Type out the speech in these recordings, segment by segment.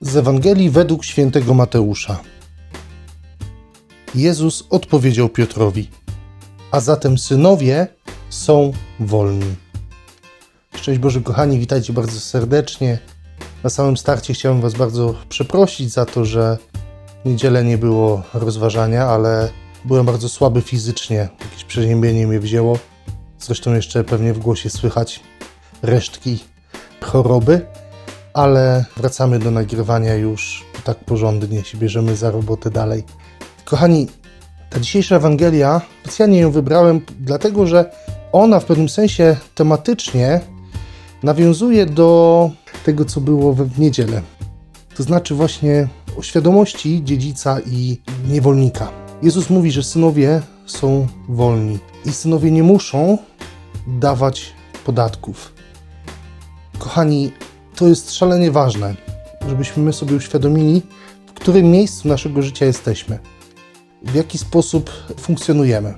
Z Ewangelii według świętego Mateusza. Jezus odpowiedział Piotrowi: A zatem synowie są wolni. Szczęść Boże, kochani, witajcie bardzo serdecznie. Na samym starcie chciałem Was bardzo przeprosić za to, że w niedzielę nie było rozważania, ale byłem bardzo słaby fizycznie. Jakieś przeziębienie mnie wzięło. Zresztą jeszcze pewnie w głosie słychać resztki choroby, ale wracamy do nagrywania już tak porządnie, się bierzemy za robotę dalej. Kochani, ta dzisiejsza Ewangelia, specjalnie ją wybrałem, dlatego że ona w pewnym sensie tematycznie nawiązuje do tego, co było w niedzielę. To znaczy właśnie o świadomości dziedzica i niewolnika. Jezus mówi, że synowie są wolni i synowie nie muszą dawać podatków. Kochani, to jest szalenie ważne, żebyśmy my sobie uświadomili, w którym miejscu naszego życia jesteśmy, w jaki sposób funkcjonujemy.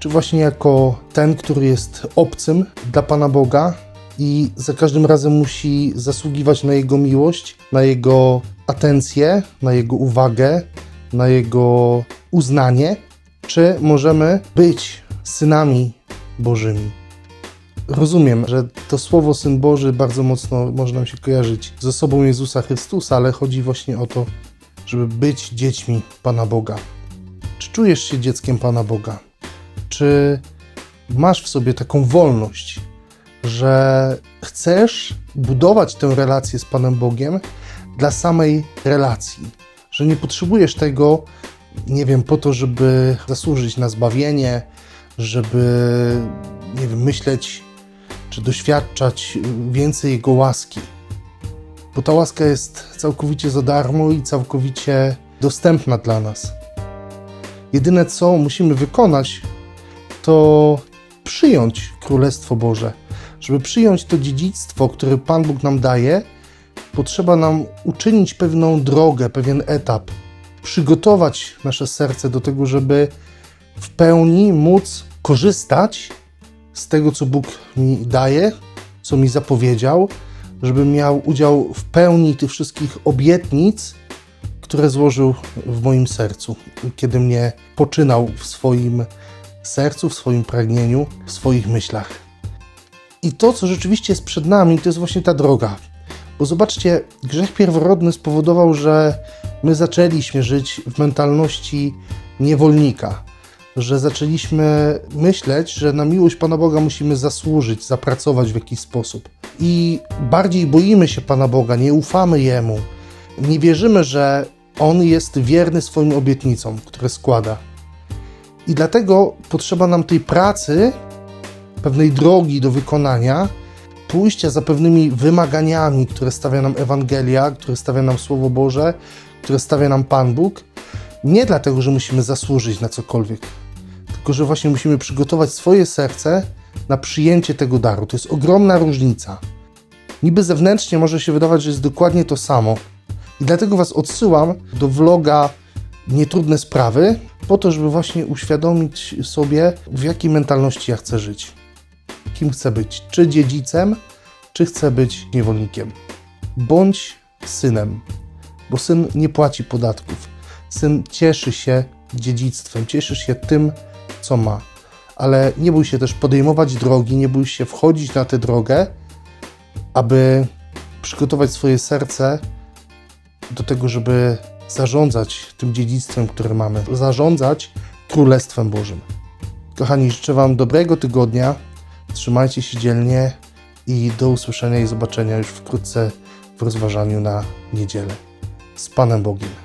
Czy właśnie jako ten, który jest obcym dla Pana Boga i za każdym razem musi zasługiwać na Jego miłość, na Jego atencję, na Jego uwagę, na Jego uznanie, czy możemy być synami Bożymi. Rozumiem, że to słowo Syn Boży bardzo mocno może nam się kojarzyć z osobą Jezusa Chrystusa, ale chodzi właśnie o to, żeby być dziećmi Pana Boga. Czy czujesz się dzieckiem Pana Boga? Czy masz w sobie taką wolność, że chcesz budować tę relację z Panem Bogiem dla samej relacji? Że nie potrzebujesz tego, nie wiem, po to, żeby zasłużyć na zbawienie, żeby, nie wiem, myśleć czy doświadczać więcej Jego łaski. Bo ta łaska jest całkowicie za darmo i całkowicie dostępna dla nas. Jedyne co musimy wykonać, to przyjąć Królestwo Boże. Żeby przyjąć to dziedzictwo, które Pan Bóg nam daje, potrzeba nam uczynić pewną drogę, pewien etap, przygotować nasze serce do tego, żeby w pełni móc korzystać z tego, co Bóg mi daje, co mi zapowiedział, żebym miał udział w pełni tych wszystkich obietnic, które złożył w moim sercu, kiedy mnie poczynał w swoim sercu, w swoim pragnieniu, w swoich myślach. I to, co rzeczywiście jest przed nami, to jest właśnie ta droga. Bo zobaczcie, grzech pierworodny spowodował, że my zaczęliśmy żyć w mentalności niewolnika że zaczęliśmy myśleć, że na miłość Pana Boga musimy zasłużyć, zapracować w jakiś sposób. I bardziej boimy się Pana Boga, nie ufamy Jemu, nie wierzymy, że On jest wierny swoim obietnicom, które składa. I dlatego potrzeba nam tej pracy, pewnej drogi do wykonania, pójścia za pewnymi wymaganiami, które stawia nam Ewangelia, które stawia nam Słowo Boże, które stawia nam Pan Bóg. Nie dlatego, że musimy zasłużyć na cokolwiek, tylko że właśnie musimy przygotować swoje serce na przyjęcie tego daru. To jest ogromna różnica. Niby zewnętrznie może się wydawać, że jest dokładnie to samo. I dlatego Was odsyłam do vloga Nietrudne Sprawy, po to, żeby właśnie uświadomić sobie, w jakiej mentalności ja chcę żyć. Kim chcę być? Czy dziedzicem, czy chcę być niewolnikiem? Bądź synem, bo syn nie płaci podatków. Syn cieszy się dziedzictwem, cieszy się tym, co ma. Ale nie bój się też podejmować drogi, nie bój się wchodzić na tę drogę, aby przygotować swoje serce do tego, żeby zarządzać tym dziedzictwem, które mamy, zarządzać Królestwem Bożym. Kochani, życzę Wam dobrego tygodnia, trzymajcie się dzielnie i do usłyszenia i zobaczenia już wkrótce w rozważaniu na niedzielę. Z Panem Bogiem.